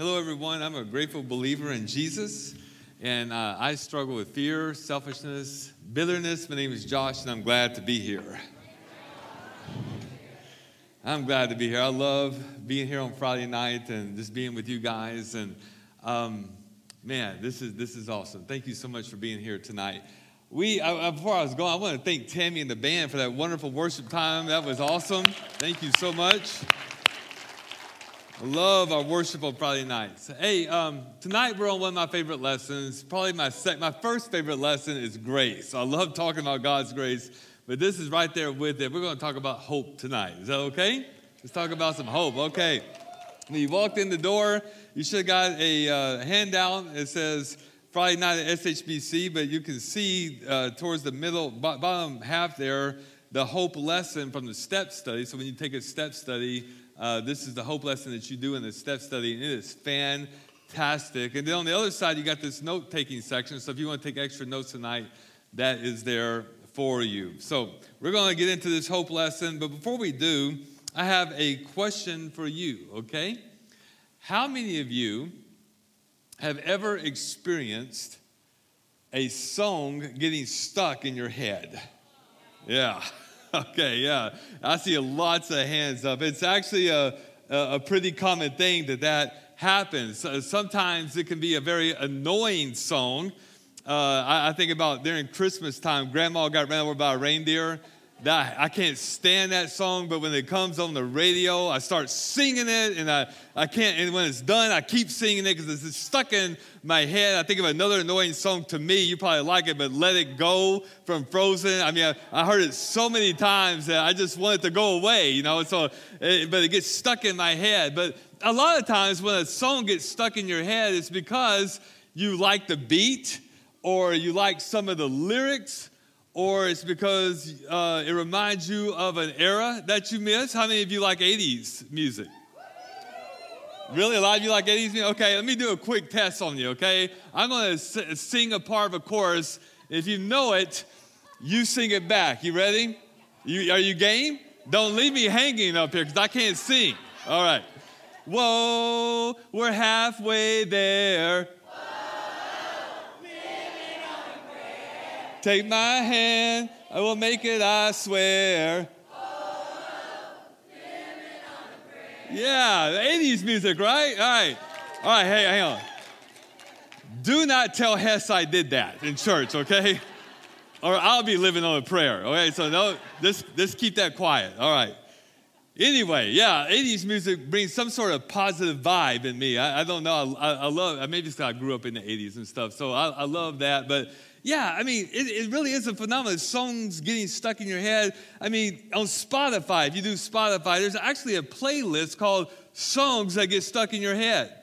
Hello, everyone. I'm a grateful believer in Jesus, and uh, I struggle with fear, selfishness, bitterness. My name is Josh, and I'm glad to be here. I'm glad to be here. I love being here on Friday night and just being with you guys. And um, man, this is this is awesome. Thank you so much for being here tonight. We before I was going, I want to thank Tammy and the band for that wonderful worship time. That was awesome. Thank you so much. Love our worship on Friday nights. Hey, um, tonight we're on one of my favorite lessons. Probably my sec- my first favorite lesson is grace. I love talking about God's grace, but this is right there with it. We're going to talk about hope tonight. Is that okay? Let's talk about some hope. Okay. When you walked in the door, you should have got a uh, handout. It says Friday night at SHBC, but you can see uh, towards the middle, bottom half there, the hope lesson from the step study. So when you take a step study, uh, this is the hope lesson that you do in the step study, and it is fantastic. And then on the other side, you got this note taking section. So if you want to take extra notes tonight, that is there for you. So we're going to get into this hope lesson, but before we do, I have a question for you, okay? How many of you have ever experienced a song getting stuck in your head? Yeah. Okay, yeah. I see lots of hands up. It's actually a, a pretty common thing that that happens. Sometimes it can be a very annoying song. Uh, I, I, think about during Christmas time, grandma got ran over by a reindeer that I can't stand that song, but when it comes on the radio, I start singing it, and I, I can't. And when it's done, I keep singing it because it's stuck in my head. I think of another annoying song to me. You probably like it, but "Let It Go" from Frozen. I mean, I, I heard it so many times that I just want it to go away, you know. So, it, but it gets stuck in my head. But a lot of times, when a song gets stuck in your head, it's because you like the beat, or you like some of the lyrics or it's because uh, it reminds you of an era that you miss. How many of you like 80s music? Really? A lot of you like 80s music? Okay, let me do a quick test on you, okay? I'm going to sing a part of a chorus. If you know it, you sing it back. You ready? You, are you game? Don't leave me hanging up here because I can't sing. All right. Whoa, we're halfway there. Take my hand, I will make it, I swear. Yeah, the 80s music, right? All right. All right, hey, hang on. Do not tell Hess I did that in church, okay? Or I'll be living on a prayer, okay? So no, just, just keep that quiet, all right? Anyway, yeah, 80s music brings some sort of positive vibe in me. I, I don't know, I, I love, I maybe it's because I grew up in the 80s and stuff, so I, I love that, but yeah, I mean, it, it, really is a phenomenon. Songs getting stuck in your head. I mean, on Spotify, if you do Spotify, there's actually a playlist called Songs That Get Stuck in Your Head.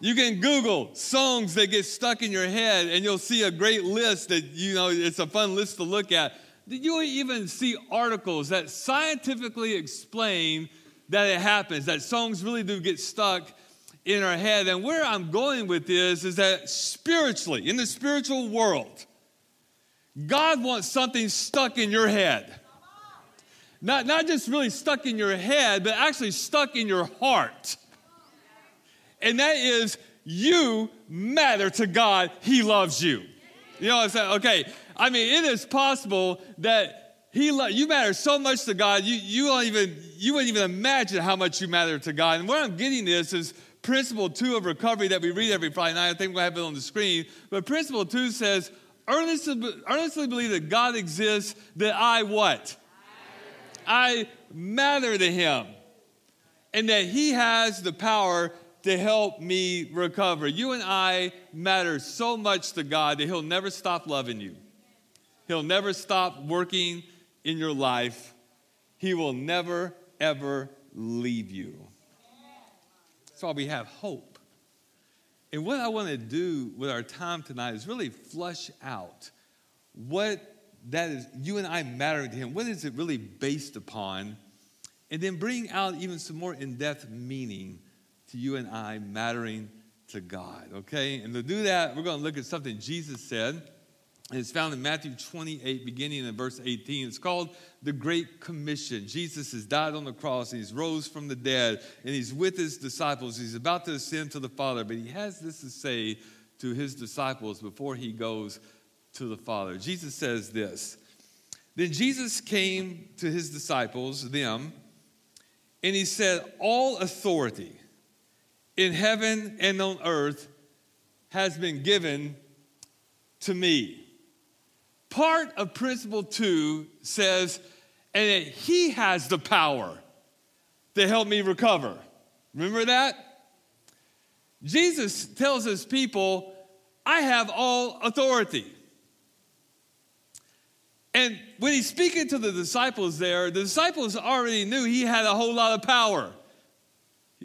You can Google songs that get stuck in your head, and you'll see a great list that, you know, it's a fun list to look at. Did You'll even see articles that scientifically explain that it happens, that songs really do get stuck in our head. And where I'm going with this is that spiritually, in the spiritual world, God wants something stuck in your head. Not, not just really stuck in your head, but actually stuck in your heart. And that is, you matter to God. He loves you. You know what I'm saying? Okay. I mean, it is possible that he lo- you matter so much to God, you, you, don't even, you wouldn't even imagine how much you matter to God. And where I'm getting this is principle two of recovery that we read every Friday night. I think we'll have it on the screen. But principle two says, earnestly, earnestly believe that God exists, that I what? I matter to him. And that he has the power to help me recover. You and I matter so much to God that he'll never stop loving you. He'll never stop working in your life. He will never, ever leave you. That's why we have hope. And what I want to do with our time tonight is really flush out what that is, you and I mattering to Him. What is it really based upon? And then bring out even some more in depth meaning to you and I mattering to God, okay? And to do that, we're going to look at something Jesus said It's found in Matthew 28, beginning in verse 18. It's called the Great Commission. Jesus has died on the cross, and he's rose from the dead, and he's with his disciples. He's about to ascend to the Father, but he has this to say to his disciples before he goes to the Father. Jesus says this Then Jesus came to his disciples, them, and he said, All authority in heaven and on earth has been given to me. Part of principle two says, and he has the power to help me recover. Remember that? Jesus tells his people, I have all authority. And when he's speaking to the disciples there, the disciples already knew he had a whole lot of power.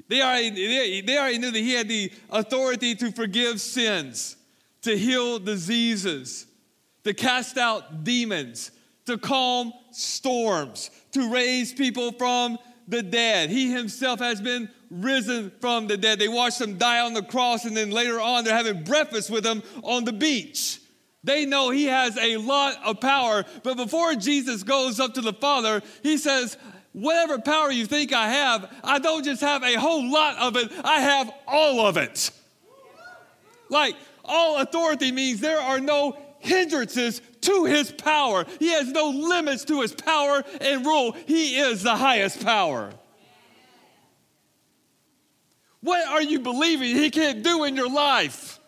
They already, they already knew that he had the authority to forgive sins, to heal diseases, to cast out demons, to calm storms, to raise people from the dead. He himself has been risen from the dead. They watched him die on the cross, and then later on, they're having breakfast with him on the beach. They know he has a lot of power, but before Jesus goes up to the Father, he says, Whatever power you think I have, I don't just have a whole lot of it, I have all of it. Like, all authority means there are no hindrances to his power. He has no limits to his power and rule. He is the highest power. What are you believing he can't do in your life?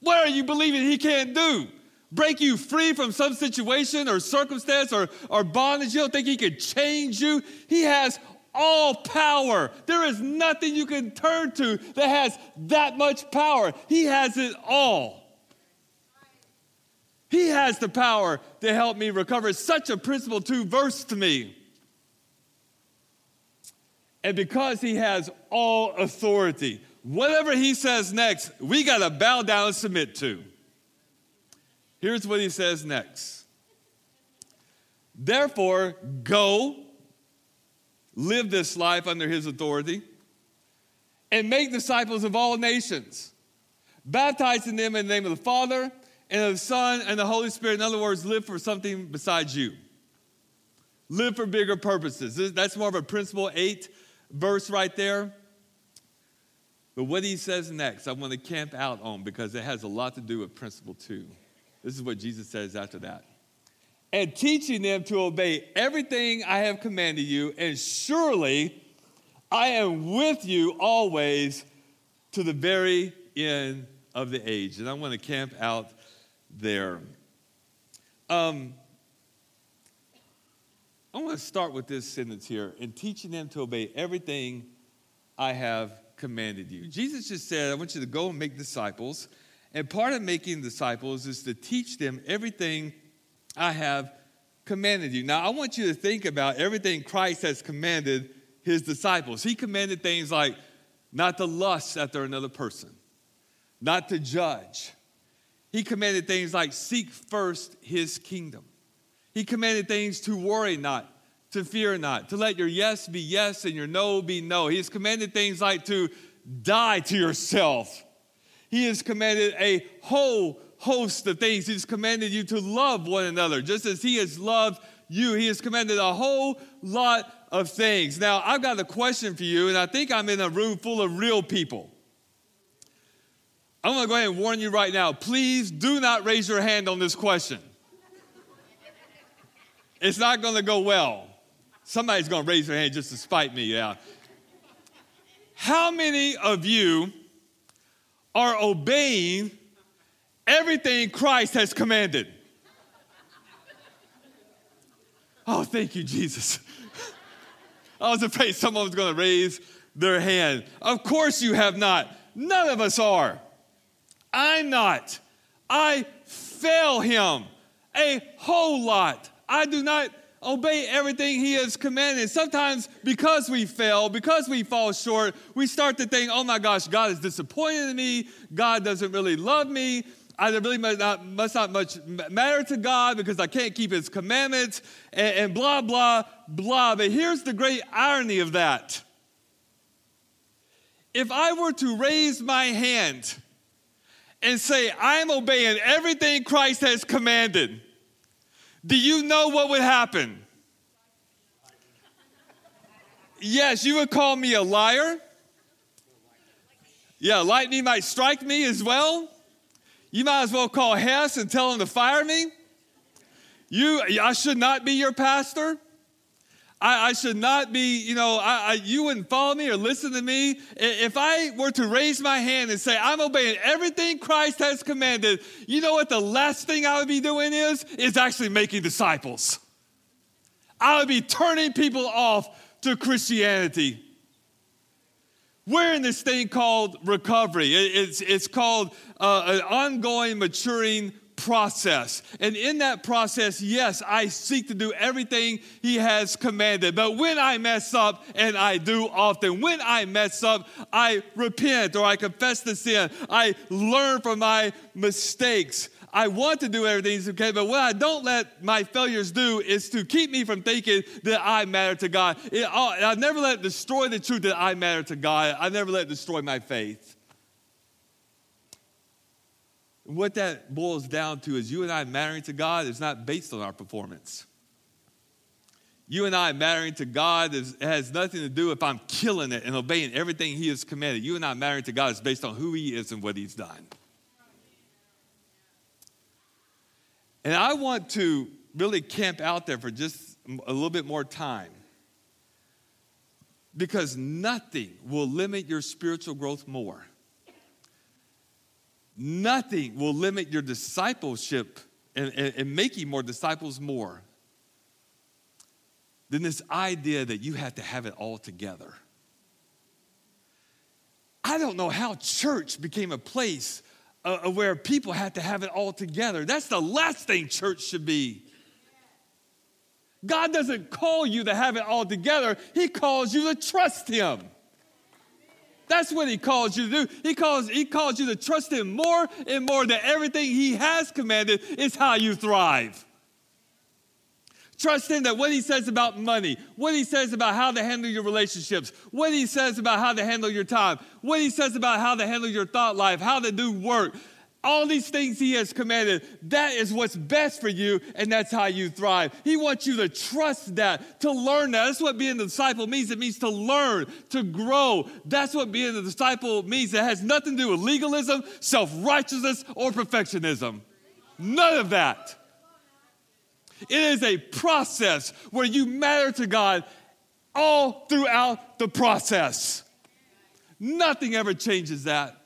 What are you believing he can't do? Break you free from some situation or circumstance or, or bondage. You don't think he could change you? He has all power. There is nothing you can turn to that has that much power. He has it all. Has the power to help me recover. It's such a principle two verse to me. And because he has all authority, whatever he says next, we got to bow down and submit to. Here's what he says next. Therefore, go, live this life under his authority, and make disciples of all nations, baptizing them in the name of the Father and the Son and the Holy Spirit. In other words, live for something besides you. Live for bigger purposes. That's more of a principle eight verse right there. But what he says next, I want to camp out on because it has a lot to do with principle two. This is what Jesus says after that. And teaching them to obey everything I have commanded you, and surely I am with you always to the very end of the age. And I want to camp out there. Um, I want to start with this sentence here in teaching them to obey everything I have commanded you. Jesus just said, I want you to go and make disciples. And part of making disciples is to teach them everything I have commanded you. Now, I want you to think about everything Christ has commanded his disciples. He commanded things like not to lust after another person, not to judge, he commanded things like seek first his kingdom. He commanded things to worry not, to fear not, to let your yes be yes and your no be no. He has commanded things like to die to yourself. He has commanded a whole host of things. He's commanded you to love one another just as he has loved you. He has commanded a whole lot of things. Now, I've got a question for you, and I think I'm in a room full of real people. I'm going to go ahead and warn you right now. Please do not raise your hand on this question. It's not going to go well. Somebody's going to raise their hand just to spite me. Yeah. How many of you are obeying everything Christ has commanded? Oh, thank you, Jesus. I was afraid someone was going to raise their hand. Of course, you have not. None of us are. I'm not. I fail him a whole lot. I do not obey everything he has commanded. Sometimes because we fail, because we fall short, we start to think, oh my gosh, God is disappointed in me. God doesn't really love me. I really must not, must not much matter to God because I can't keep his commandments and, and blah, blah, blah. But here's the great irony of that. If I were to raise my hand and say, I'm obeying everything Christ has commanded, do you know what would happen? Yes, you would call me a liar. Yeah, lightning might strike me as well. You might as well call Hess and tell him to fire me. You, I should not be your pastor. I, I should not be, you know, I, I, you wouldn't follow me or listen to me. If I were to raise my hand and say, I'm obeying everything Christ has commanded, you know what the last thing I would be doing is? Is actually making disciples. I would be turning people off to Christianity. We're in this thing called recovery. It's, it's called uh, an ongoing maturing process. And in that process, yes, I seek to do everything He has commanded. But when I mess up, and I do often, when I mess up, I repent or I confess the sin. I learn from my mistakes. I want to do everything okay, but what I don't let my failures do is to keep me from thinking that I matter to God. It, I never let it destroy the truth that I matter to God. I never let it destroy my faith. What that boils down to is you and I mattering to God is not based on our performance. You and I mattering to God is, has nothing to do if I'm killing it and obeying everything He has commanded. You and I mattering to God is based on who He is and what He's done. And I want to really camp out there for just a little bit more time because nothing will limit your spiritual growth more. Nothing will limit your discipleship and, and, and making more disciples more than this idea that you have to have it all together. I don't know how church became a place uh, where people had to have it all together. That's the last thing church should be. God doesn't call you to have it all together, He calls you to trust Him. That's what he calls you to do. He calls, he calls you to trust him more and more that everything he has commanded is how you thrive. Trust him that what he says about money, what he says about how to handle your relationships, what he says about how to handle your time, what he says about how to handle your thought life, how to do work, all these things he has commanded, that is what's best for you, and that's how you thrive. He wants you to trust that, to learn that. That's what being a disciple means. It means to learn, to grow. That's what being a disciple means. It has nothing to do with legalism, self righteousness, or perfectionism. None of that. It is a process where you matter to God all throughout the process. Nothing ever changes that.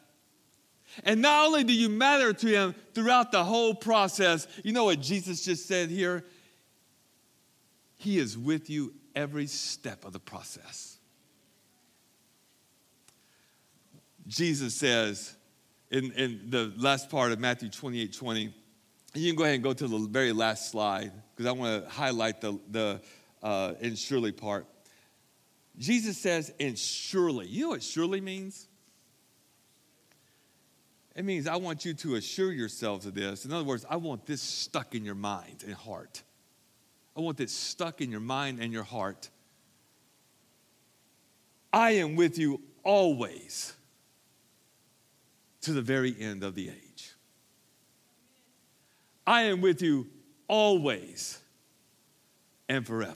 And not only do you matter to Him throughout the whole process, you know what Jesus just said here? He is with you every step of the process. Jesus says in, in the last part of Matthew 28 20, you can go ahead and go to the very last slide because I want to highlight the, the uh, and surely part. Jesus says, and surely. You know what surely means? It means I want you to assure yourselves of this. In other words, I want this stuck in your mind and heart. I want this stuck in your mind and your heart. I am with you always to the very end of the age. I am with you always and forever.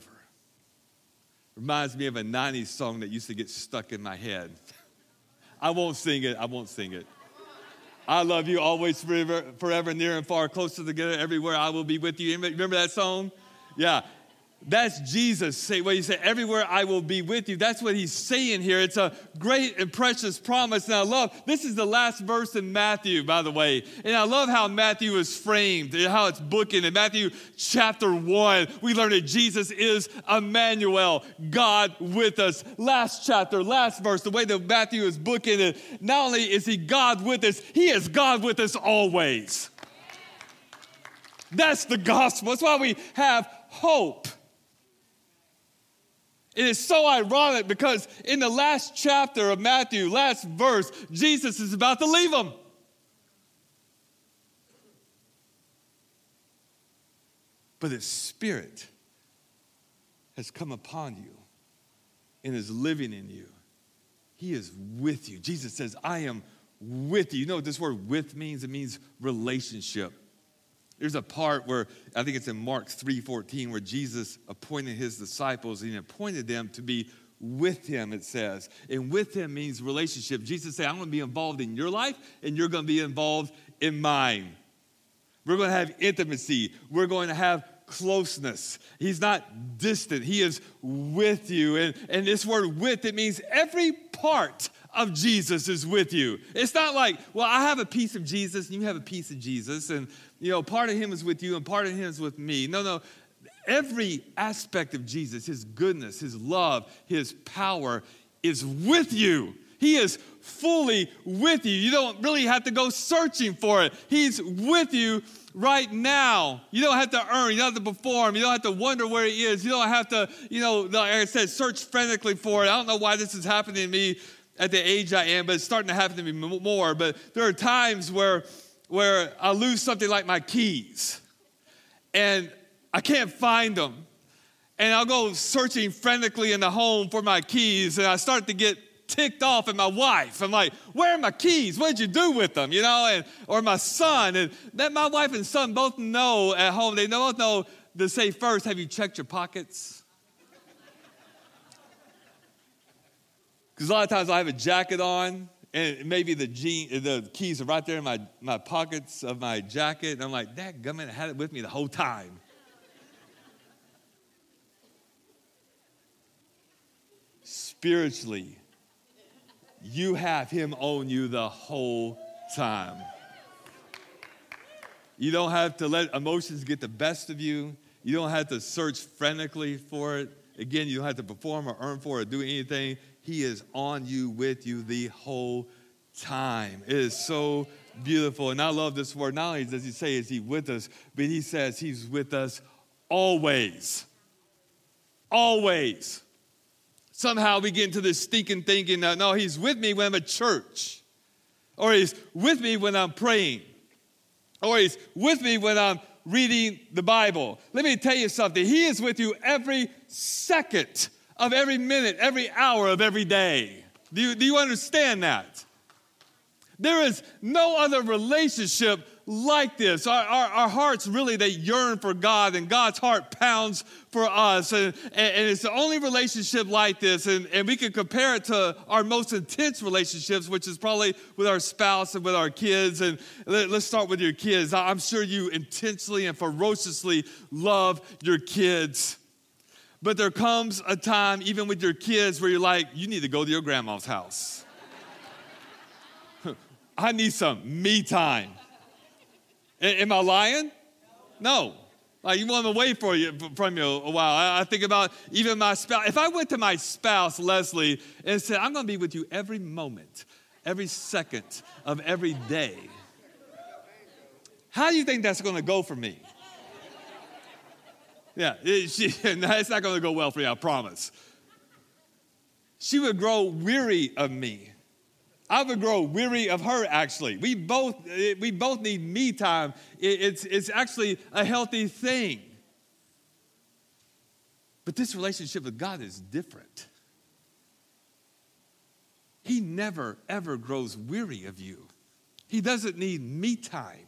Reminds me of a 90s song that used to get stuck in my head. I won't sing it, I won't sing it. I love you always, forever, forever, near and far, closer together, everywhere I will be with you. Remember that song? Yeah. That's Jesus say what he said, everywhere I will be with you. That's what he's saying here. It's a great and precious promise. And I love this is the last verse in Matthew, by the way. And I love how Matthew is framed how it's booking. In Matthew chapter one, we learn that Jesus is Emmanuel, God with us. Last chapter, last verse, the way that Matthew is booking it, not only is he God with us, he is God with us always. That's the gospel. That's why we have hope. It is so ironic because in the last chapter of Matthew, last verse, Jesus is about to leave them. But his spirit has come upon you and is living in you. He is with you. Jesus says, I am with you. You know what this word with means? It means relationship. There's a part where I think it's in Mark 3:14 where Jesus appointed his disciples and he appointed them to be with him, it says. And with him means relationship. Jesus said, I'm to be involved in your life and you're to be involved in mine. We're to have intimacy. We're going to have closeness. He's not distant. He is with you. And, and this word with, it means every part of Jesus is with you. It's not like, well, I have a piece of Jesus and you have a piece of Jesus, and you know, part of him is with you and part of him is with me. No, no. Every aspect of Jesus, his goodness, his love, his power is with you. He is fully with you. You don't really have to go searching for it. He's with you right now. You don't have to earn, you don't have to perform, you don't have to wonder where he is. You don't have to, you know, like I said, search frantically for it. I don't know why this is happening to me at the age I am, but it's starting to happen to me more. But there are times where, where I lose something like my keys and I can't find them. And I'll go searching frantically in the home for my keys, and I start to get ticked off at my wife. I'm like, where are my keys? What did you do with them? You know, and or my son. And that my wife and son both know at home, they both know to say first, have you checked your pockets? Because a lot of times I have a jacket on, and maybe the the keys are right there in my, my pockets of my jacket, and I'm like, that I had it with me the whole time. Spiritually, you have him on you the whole time. You don't have to let emotions get the best of you. You don't have to search frantically for it. Again, you don't have to perform or earn for it or do anything. He is on you, with you the whole time. It is so beautiful. And I love this word. Not only does he say, Is he with us, but he says he's with us always. Always. Somehow we get into this stinking thinking that, no, he's with me when I'm at church, or he's with me when I'm praying, or he's with me when I'm reading the Bible. Let me tell you something. He is with you every second of every minute, every hour of every day. Do you, do you understand that? There is no other relationship like this. Our, our, our, hearts really, they yearn for God, and God's heart pounds for us. And, and, and, it's the only relationship like this. And, and we can compare it to our most intense relationships, which is probably with our spouse and with our kids. And let, let's start with your kids. I'm sure you intensely and ferociously love your kids. But there comes a time, even with your kids, where you're like, you need to go to your grandma's house. I need some me time. Am I lying? No. Like you want them away for you, from you a while. I, I think about even my spouse. If I went to my spouse, Leslie, and said, I'm going to be with you every moment, every second of every day, how do you think that's going to go for me? Yeah, it, she, it's not going to go well for you, I promise. She would grow weary of me. I would grow weary of her, actually. We both, eh, we both need me time. It's, it's actually a healthy thing. But this relationship with God is different. He never, ever grows weary of you. He doesn't need me time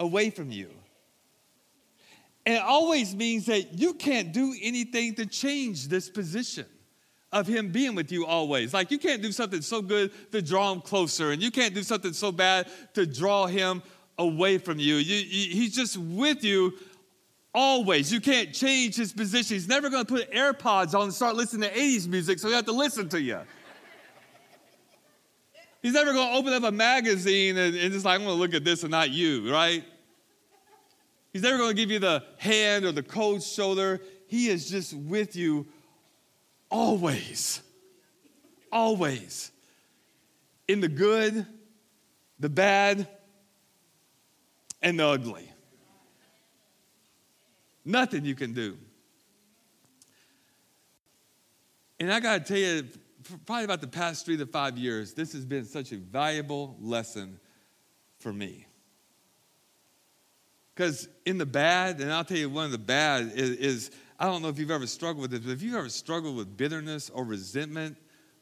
away from you. And it always means that you can't do anything to change this position of him being with you always. Like you can't do something so good to draw him closer, and you can't do something so bad to draw him away from you. you, you he's just with you always. You can't change his position. He's never going to put AirPods on and start listening to 80s music so you have to listen to you. He's never going to open up a magazine and, and just like, I'm going to look at this and not you, right? He's never going to give you the hand or the cold shoulder. He is just with you Always. Always. In the good, the bad, and the ugly. Nothing you can do. And I got to tell you, probably about the past three to five years, this has been such a valuable lesson for me. Because in the bad, and I'll tell you one of the bad is, is I don't know if you've ever struggled with this, but if you've ever struggled with bitterness or resentment,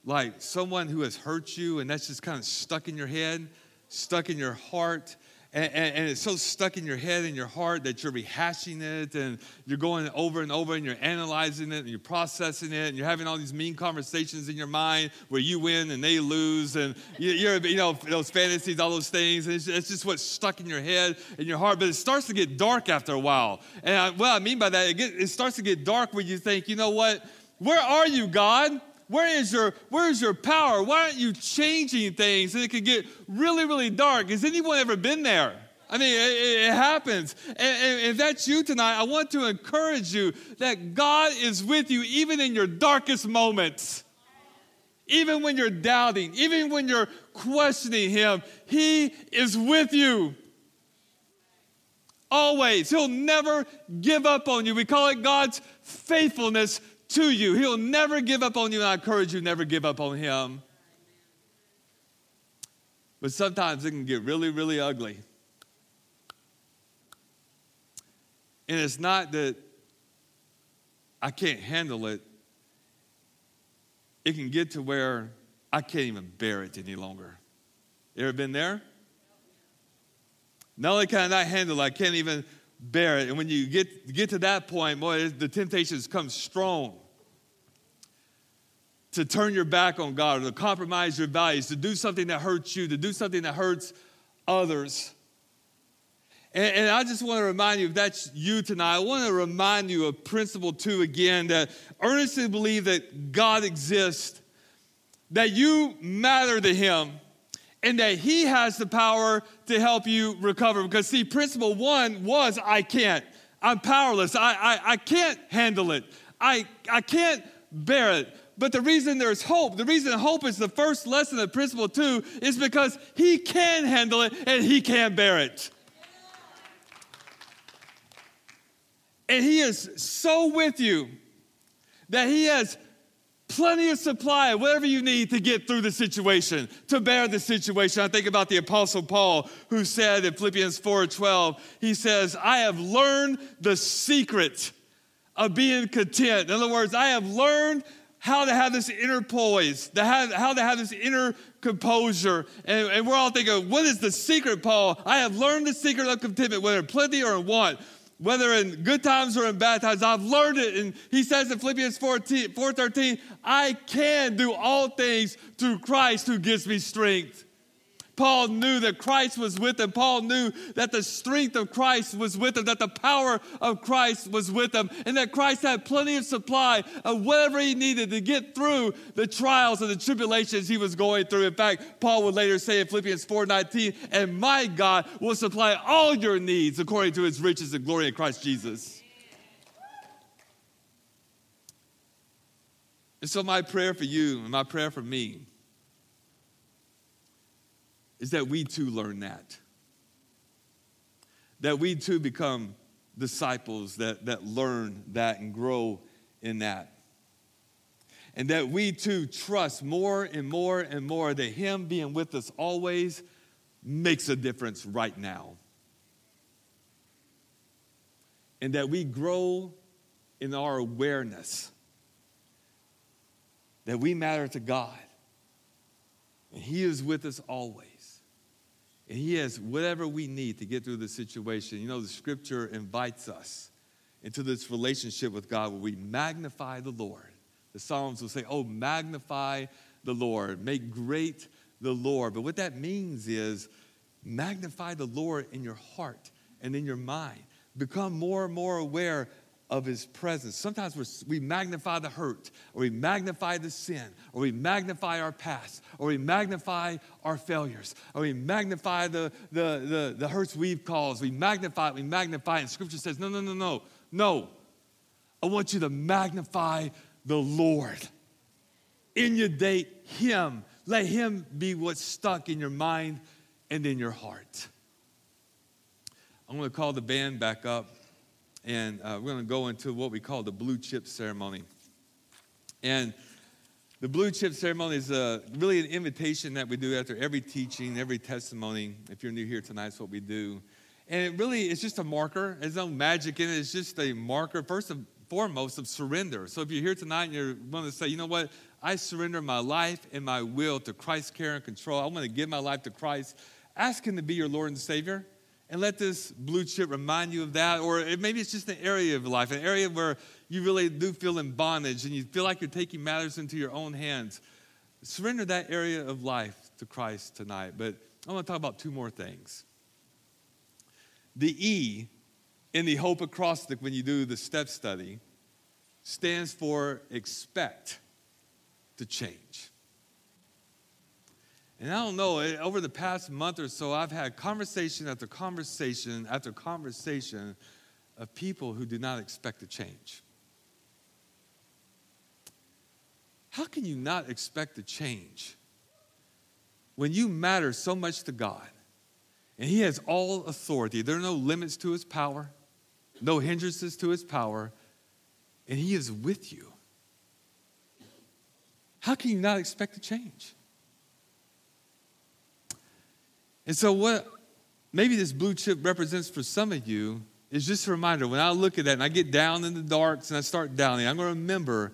like someone who has hurt you and that's just kind of stuck in your head, stuck in your heart, and, and, and, it's so stuck in your head and your heart that you're rehashing it and you're going over and over and you're analyzing it and you're processing it and you're having all these mean conversations in your mind where you win and they lose and you're, you know, those fantasies, all those things. And it's, it's just what's stuck in your head and your heart. But it starts to get dark after a while. And I, what I mean by that, it, get, it starts to get dark when you think, you know what? Where are you, God? Where is your where is your power? Why aren't you changing things? And it can get really, really dark. Has anyone ever been there? I mean, it, it happens. And, and if that's you tonight, I want to encourage you that God is with you even in your darkest moments. Even when you're doubting, even when you're questioning Him, He is with you. Always. He'll never give up on you. We call it God's faithfulness to you. He'll never give up on you, and I encourage you never give up on him. But sometimes it can get really, really ugly. And it's not that I can't handle it, it can get to where I can't even bear it any longer. You ever been there? Not only can I not handle it, I can't even bear it. And when you get, get to that point, boy, the temptations come strong to turn your back on God or to compromise your values, to do something that hurts you, to do something that hurts others. And, and, I just want to remind you, if that's you tonight, I want to remind you of principle two again that earnestly believe that God exists, that you matter to Him, and that He has the power to help you recover. Because, see, principle one was I can't. I'm powerless. I, I, I can't handle it. I, I can't bear it. But the reason there's hope, the reason hope is the first lesson of principle two, is because He can handle it and He can bear it. And He is so with you that He has plenty of supply whatever you need to get through the situation, to bear the situation. I think about the Apostle Paul, who said in Philippians 4 12, he says, I have learned the secret of being content. In other words, I have learned how to have this inner poise, to have, how to have this inner composure. And, and we're all thinking, what is the secret, Paul? I have learned the secret of contentment, whether in plenty or in want whether in good times or in bad times. I've learned it. And he says in Philippians 4:13, 4, I can do all things through Christ who gives me strength. Paul knew that Christ was with him. Paul knew that the strength of Christ was with him, that the power of Christ was with him, and that Christ had plenty of supply of whatever he needed to get through the trials and the tribulations he was going through. In fact, Paul would later say in Philippians 4:19, "And my God will supply all your needs according to his riches and glory in Christ Jesus." And so my prayer for you and my prayer for me is that we too learn that. That we too become disciples that, that learn that and grow in that. And that we too trust more and more and more that Him being with us always makes a difference right now. And that we grow in our awareness that we matter to God. And He is with us always. And He has whatever we need to get through the situation. You know, the scripture invites us into this relationship with God where we magnify the Lord. The Psalms will say, Oh, magnify the Lord, make great the Lord. But what that means is magnify the Lord in your heart and in your mind. Become more and more aware of his presence. Sometimes we magnify the hurt, or we magnify the sin, or we magnify our past, or we magnify our failures, or we magnify the, the, the, the hurts we've caused. We magnify we magnify. And scripture says, no, no, no, no, no. I want you to magnify the Lord. In your date, Him. Let Him be what's stuck in your mind and in your heart. I'm going to call the band back up and uh, we're going to go into what we call the blue chip ceremony. And the blue chip ceremony is uh, really an invitation that we do after every teaching, every testimony. If you're new here tonight, it's what we do. And it really is just a marker. There's no magic in it. It's just a marker, first and foremost, of surrender. So if you're here tonight and you're willing to say, you know what, I surrender my life and my will to Christ's care and control. I want to give my life to Christ. Ask Him to be your Lord and Savior. And let this blue chip remind you of that. Or maybe it's just an area of life, an area where you really do feel in bondage and you feel like you're taking matters into your own hands. Surrender that area of life to Christ tonight. But I want to talk about two more things. The E in the Hope acrostic, when you do the step study, stands for expect to change. And I don't know, eh, over the past month or so, I've had conversation after conversation after conversation of people who do not expect to change. How can you not expect to change when you matter so much to God and He has all authority? There are no limits to His power, no hindrances to His power, and He is with you. How can you not expect to change? And so, what maybe this blue chip represents for some of you is just a reminder when I look at that and I get down in the darks and I start downing, I'm going to remember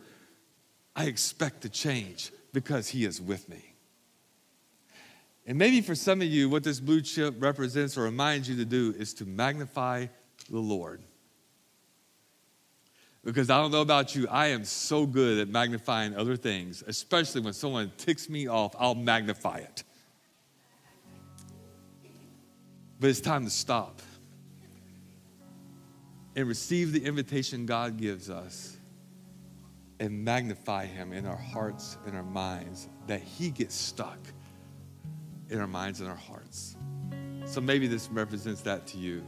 I expect to change because He is with me. And maybe for some of you, what this blue chip represents or reminds you to do is to magnify the Lord. Because I don't know about you, I am so good at magnifying other things, especially when someone ticks me off, I'll magnify it. But it's time to stop and receive the invitation God gives us and magnify Him in our hearts and our minds, that He gets stuck in our minds and our hearts. So maybe this represents that to you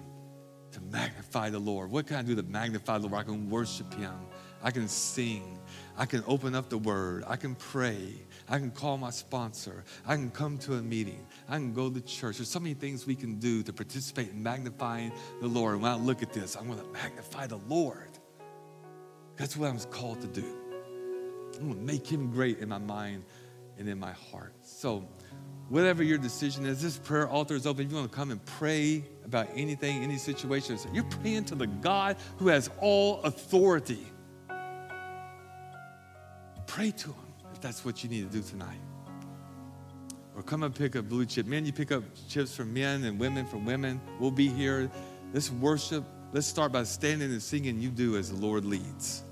to magnify the Lord. What can I do to magnify the Lord? I can worship Him, I can sing, I can open up the Word, I can pray, I can call my sponsor. I can come to a meeting. I can go to church. There's so many things we can do to participate in magnifying the Lord. When I look at this, I'm going to magnify the Lord. That's what I'm called to do. I'm going to make him great in my mind and in my heart. So, whatever your decision is, this prayer altar is open. If you want to come and pray about anything, any situation, you're praying to the God who has all authority. Pray to him if that's what you need to do tonight. Or come and pick up blue chip. Men, you pick up chips from men and women from women. We'll be here. Let's worship. Let's start by standing and singing You Do as the Lord leads.